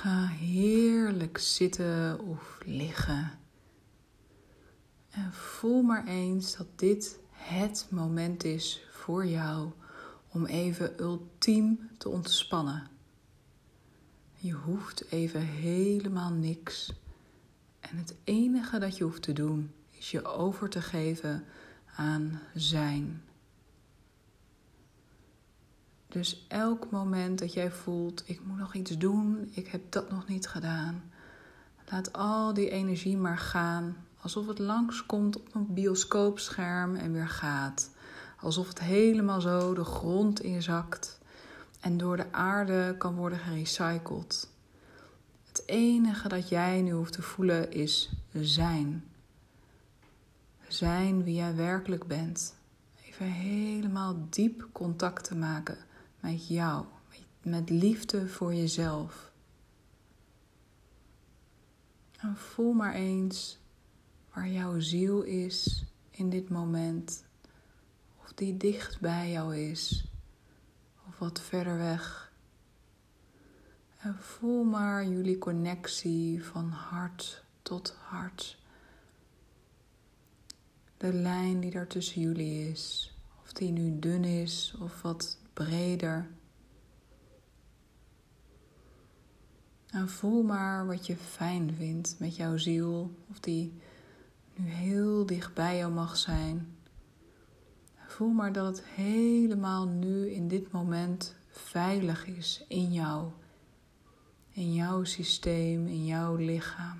Ga heerlijk zitten of liggen. En voel maar eens dat dit het moment is voor jou om even ultiem te ontspannen. Je hoeft even helemaal niks. En het enige dat je hoeft te doen is je over te geven aan zijn. Dus elk moment dat jij voelt, ik moet nog iets doen, ik heb dat nog niet gedaan. Laat al die energie maar gaan, alsof het langskomt op een bioscoopscherm en weer gaat. Alsof het helemaal zo de grond inzakt en door de aarde kan worden gerecycled. Het enige dat jij nu hoeft te voelen is zijn. Zijn wie jij werkelijk bent. Even helemaal diep contact te maken met jou, met liefde voor jezelf. En voel maar eens waar jouw ziel is in dit moment. Of die dicht bij jou is, of wat verder weg. En voel maar jullie connectie van hart tot hart. De lijn die daar tussen jullie is, of die nu dun is of wat breder. En voel maar wat je fijn vindt met jouw ziel, of die nu heel dicht bij jou mag zijn. Voel maar dat het helemaal nu in dit moment veilig is in jou, in jouw systeem, in jouw lichaam.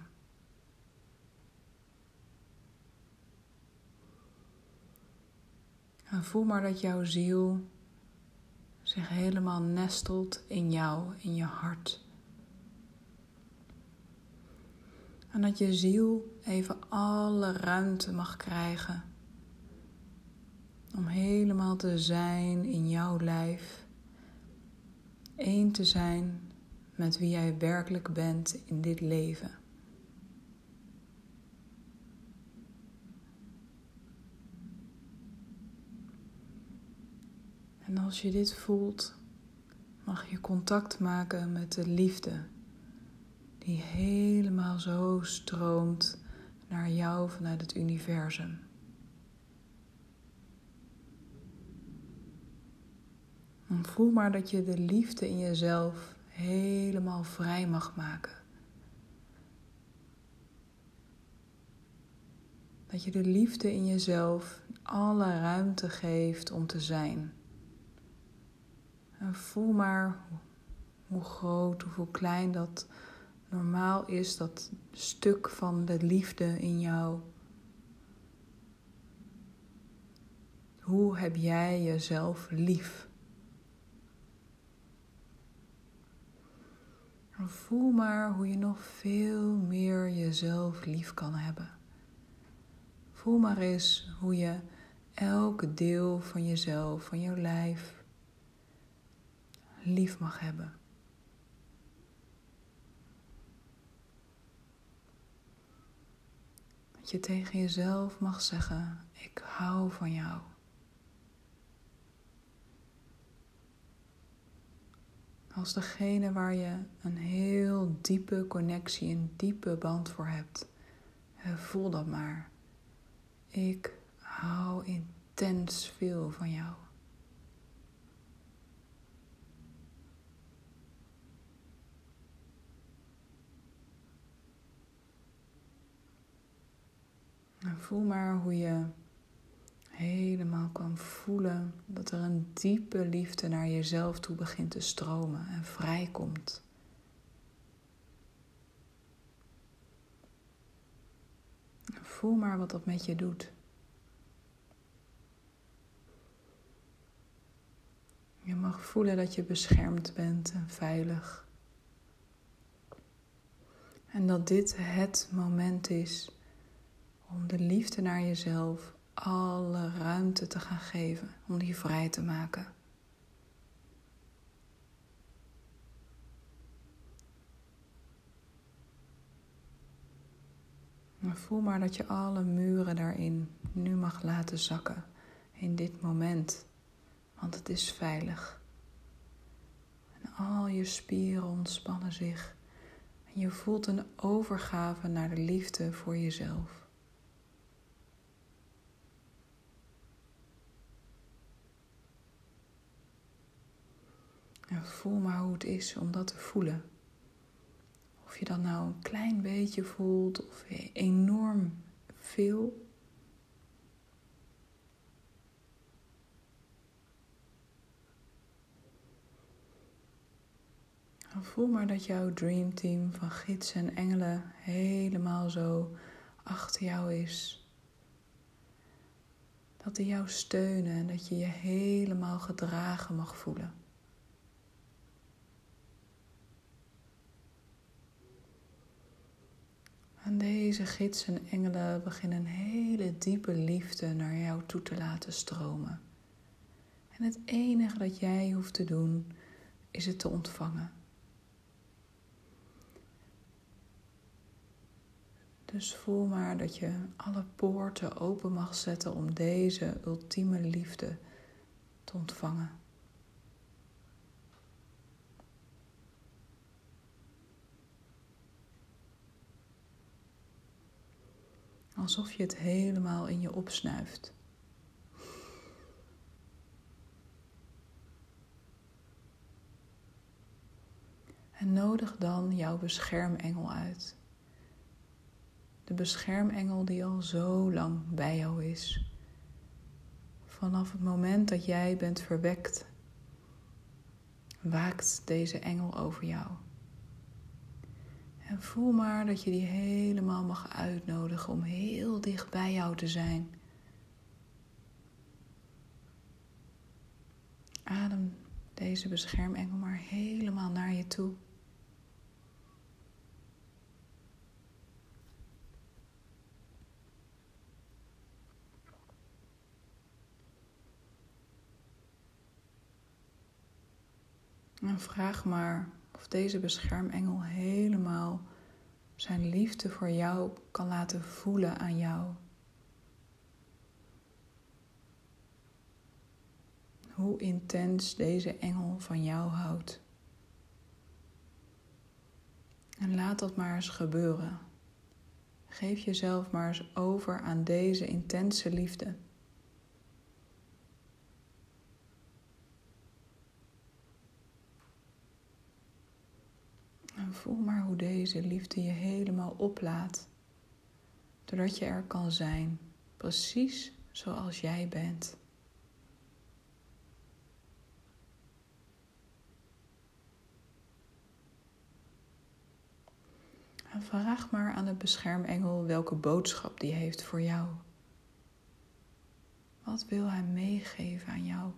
En voel maar dat jouw ziel zich helemaal nestelt in jou, in je hart. En dat je ziel even alle ruimte mag krijgen om helemaal te zijn in jouw lijf. Eén te zijn met wie jij werkelijk bent in dit leven. En als je dit voelt, mag je contact maken met de liefde die helemaal zo stroomt naar jou vanuit het universum. En voel maar dat je de liefde in jezelf helemaal vrij mag maken. Dat je de liefde in jezelf alle ruimte geeft om te zijn. En voel maar hoe groot of hoe klein dat normaal is, dat stuk van de liefde in jou. Hoe heb jij jezelf lief? voel maar hoe je nog veel meer jezelf lief kan hebben. Voel maar eens hoe je elke deel van jezelf, van jouw lijf, lief mag hebben. Dat je tegen jezelf mag zeggen: Ik hou van jou. Als degene waar je een heel diepe connectie, een diepe band voor hebt. Voel dat maar. Ik hou intens veel van jou. En voel maar hoe je helemaal kan voelen dat er een diepe liefde naar jezelf toe begint te stromen en vrijkomt. Voel maar wat dat met je doet. Je mag voelen dat je beschermd bent en veilig. En dat dit het moment is om de liefde naar jezelf alle ruimte te gaan geven, om die vrij te maken. Maar voel maar dat je alle muren daarin nu mag laten zakken in dit moment, want het is veilig. En al je spieren ontspannen zich En je voelt een overgave naar de liefde voor jezelf. En voel maar hoe het is om dat te voelen. Of je dat nou een klein beetje voelt of enorm veel. voel maar dat jouw dreamteam van gidsen en engelen helemaal zo achter jou is. Dat die jou steunen en dat je je helemaal gedragen mag voelen. En deze gidsen en engelen beginnen hele diepe liefde naar jou toe te laten stromen. En het enige dat jij hoeft te doen is het te ontvangen. Dus voel maar dat je alle poorten open mag zetten om deze ultieme liefde te ontvangen. Alsof je het helemaal in je opsnuift. En nodig dan jouw beschermengel uit. De beschermengel die al zo lang bij jou is. Vanaf het moment dat jij bent verwekt, waakt deze engel over jou. En voel maar dat je die helemaal mag uitnodigen om heel dicht bij jou te zijn. Adem deze beschermengel maar helemaal naar je toe. En vraag maar of deze beschermengel helemaal zijn liefde voor jou kan laten voelen aan jou. Hoe intens deze engel van jou houdt. En laat dat maar eens gebeuren. Geef jezelf maar eens over aan deze intense liefde. En voel maar hoe deze liefde je helemaal oplaat. Doordat je er kan zijn, precies zoals jij bent. En vraag maar aan de beschermengel welke boodschap die heeft voor jou. Wat wil hij meegeven aan jou?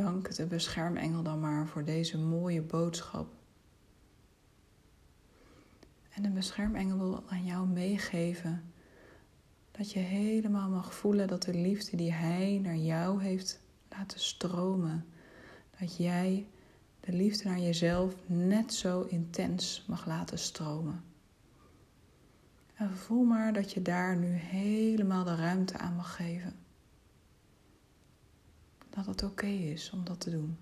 En bedank de beschermengel dan maar voor deze mooie boodschap. En de beschermengel wil aan jou meegeven dat je helemaal mag voelen dat de liefde die hij naar jou heeft laten stromen, dat jij de liefde naar jezelf net zo intens mag laten stromen. En voel maar dat je daar nu helemaal de ruimte aan mag geven dat het oké is om dat te doen.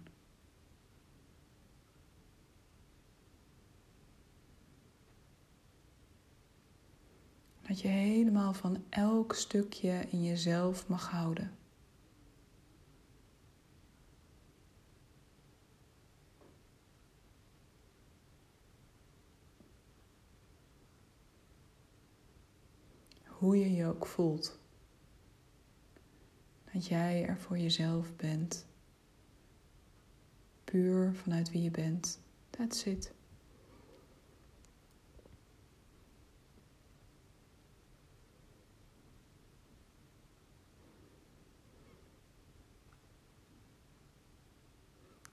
Dat je helemaal van elk stukje in jezelf mag houden. Hoe je je ook voelt. Dat jij er voor jezelf bent. Puur vanuit wie je bent. That's it.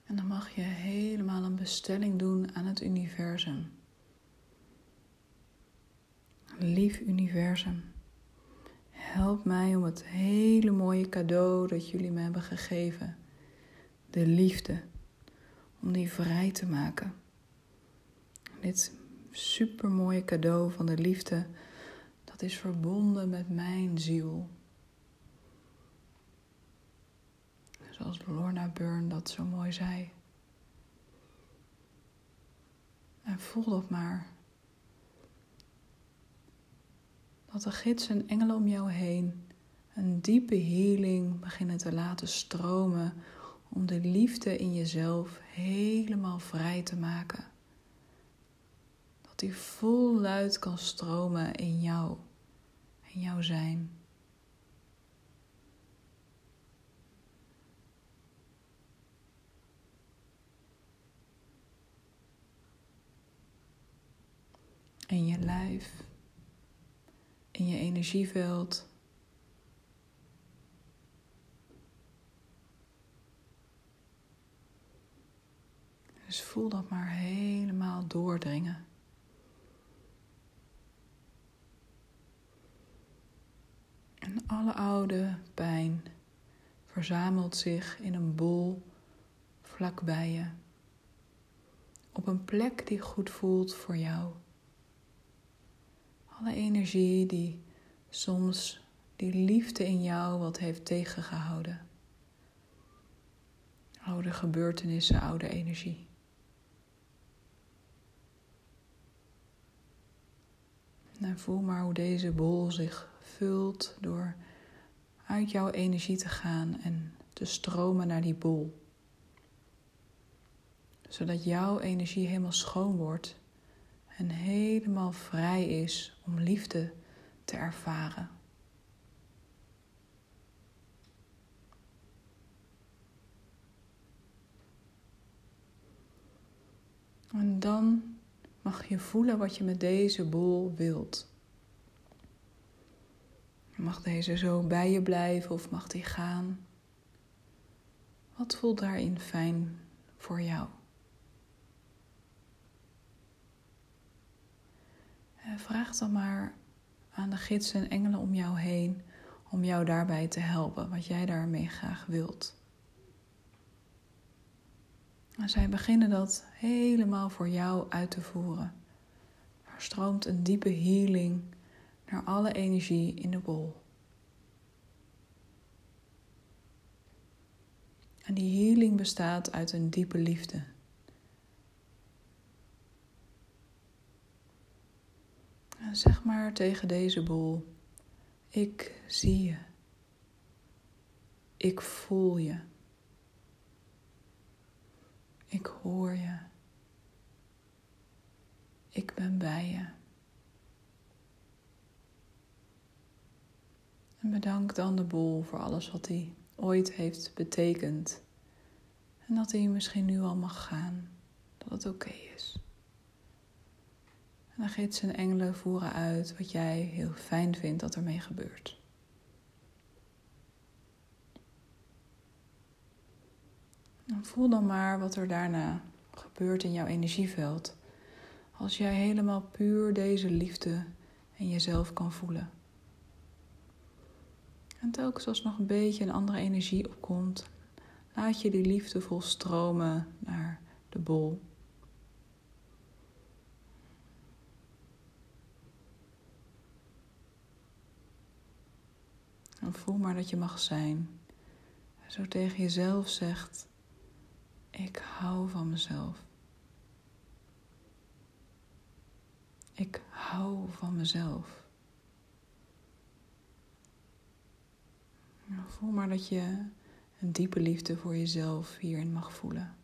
En dan mag je helemaal een bestelling doen aan het universum. Lief universum. Help mij om het hele mooie cadeau dat jullie me hebben gegeven, de liefde, om die vrij te maken. Dit super mooie cadeau van de liefde, dat is verbonden met mijn ziel. Zoals Lorna Burn dat zo mooi zei. En voel dat maar. Dat de gidsen en engelen om jou heen een diepe healing beginnen te laten stromen om de liefde in jezelf helemaal vrij te maken. Dat die voluit kan stromen in jou, in jouw zijn. In je lijf, in je energieveld. Dus voel dat maar helemaal doordringen. En alle oude pijn verzamelt zich in een bol vlakbij je. Op een plek die goed voelt voor jou. Alle energie die soms die liefde in jou wat heeft tegengehouden. Oude gebeurtenissen, oude energie. En voel maar hoe deze bol zich vult door uit jouw energie te gaan en te stromen naar die bol. Zodat jouw energie helemaal schoon wordt en helemaal vrij is om liefde te ervaren. En dan mag je voelen wat je met deze bol wilt. Mag deze zo bij je blijven of mag die gaan? Wat voelt daarin fijn voor jou? En vraag dan maar aan de gidsen en engelen om jou heen om jou daarbij te helpen, wat jij daarmee graag wilt. En zij beginnen dat helemaal voor jou uit te voeren. Er stroomt een diepe healing naar alle energie in de bol. En die healing bestaat uit een diepe liefde. Zeg maar tegen deze bol: Ik zie je. Ik voel je. Ik hoor je. Ik ben bij je. En bedank dan de bol voor alles wat hij ooit heeft betekend. En dat hij misschien nu al mag gaan. Dat het oké is. En dan geeft zijn engelen voeren uit wat jij heel fijn vindt dat ermee gebeurt. En voel dan maar wat er daarna gebeurt in jouw energieveld. Als jij helemaal puur deze liefde in jezelf kan voelen. En telkens als nog een beetje een andere energie opkomt, laat je die liefde vol stromen naar de bol. En voel maar dat je mag zijn. Zo tegen jezelf zegt: Ik hou van mezelf. Ik hou van mezelf. Nou, voel maar dat je een diepe liefde voor jezelf hierin mag voelen.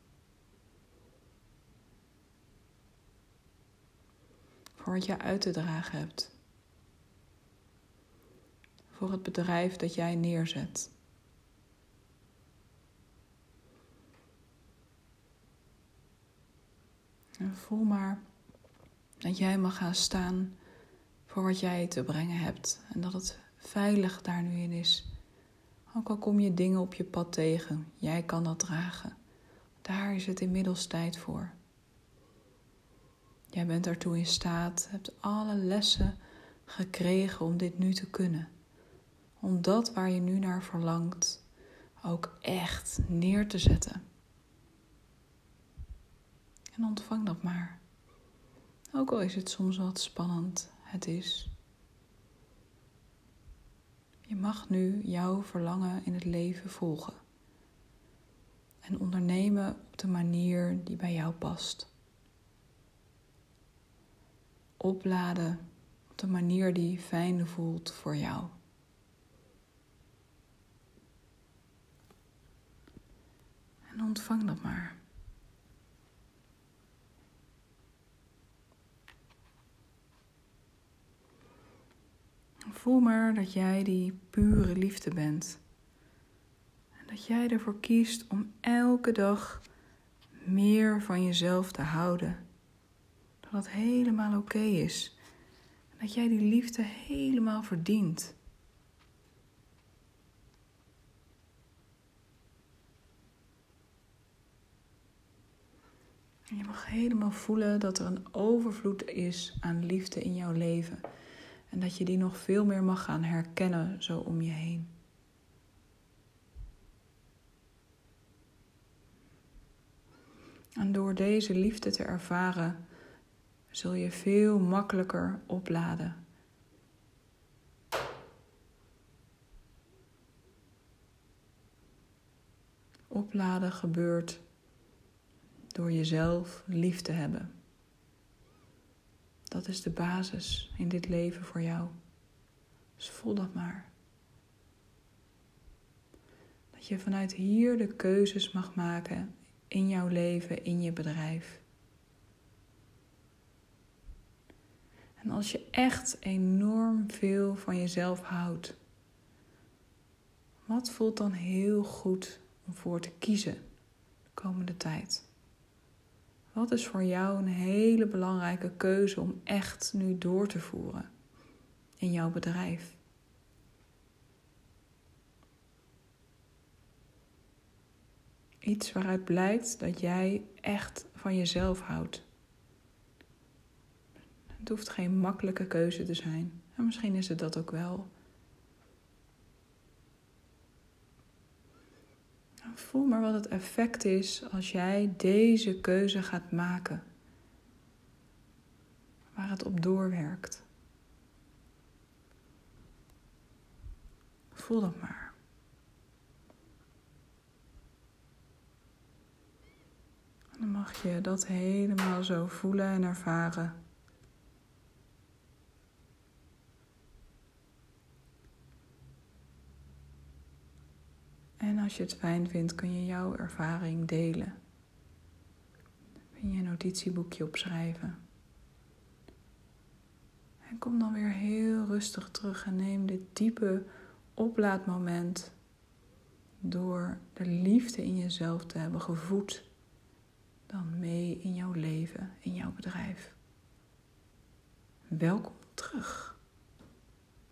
Voor wat je uit te dragen hebt. Voor het bedrijf dat jij neerzet. En voel maar dat jij mag gaan staan voor wat jij te brengen hebt en dat het veilig daar nu in is. Ook al kom je dingen op je pad tegen, jij kan dat dragen. Daar is het inmiddels tijd voor. Jij bent daartoe in staat, hebt alle lessen gekregen om dit nu te kunnen. Om dat waar je nu naar verlangt ook echt neer te zetten. En ontvang dat maar. Ook al is het soms wat spannend, het is. Je mag nu jouw verlangen in het leven volgen en ondernemen op de manier die bij jou past. Opladen op de manier die fijn voelt voor jou. En ontvang dat maar. Voel maar dat jij die pure liefde bent. En dat jij ervoor kiest om elke dag meer van jezelf te houden. Dat dat helemaal oké is. En dat jij die liefde helemaal verdient. En je mag helemaal voelen dat er een overvloed is aan liefde in jouw leven. En dat je die nog veel meer mag gaan herkennen zo om je heen. En door deze liefde te ervaren, zul je veel makkelijker opladen. Opladen gebeurt door jezelf lief te hebben. Dat is de basis in dit leven voor jou. Dus voel dat maar. Dat je vanuit hier de keuzes mag maken in jouw leven, in je bedrijf. En als je echt enorm veel van jezelf houdt, wat voelt dan heel goed om voor te kiezen de komende tijd? Wat is voor jou een hele belangrijke keuze om echt nu door te voeren in jouw bedrijf? Iets waaruit blijkt dat jij echt van jezelf houdt. Het hoeft geen makkelijke keuze te zijn. En misschien is het dat ook wel. Voel maar wat het effect is als jij deze keuze gaat maken. Waar het op doorwerkt. Voel dat maar. dan mag je dat helemaal zo voelen en ervaren. En als je het fijn vindt, kun je jouw ervaring delen. In je notitieboekje opschrijven. En kom dan weer heel rustig terug en neem dit diepe oplaadmoment door de liefde in jezelf te hebben gevoed, dan mee in jouw leven, in jouw bedrijf. Welkom terug.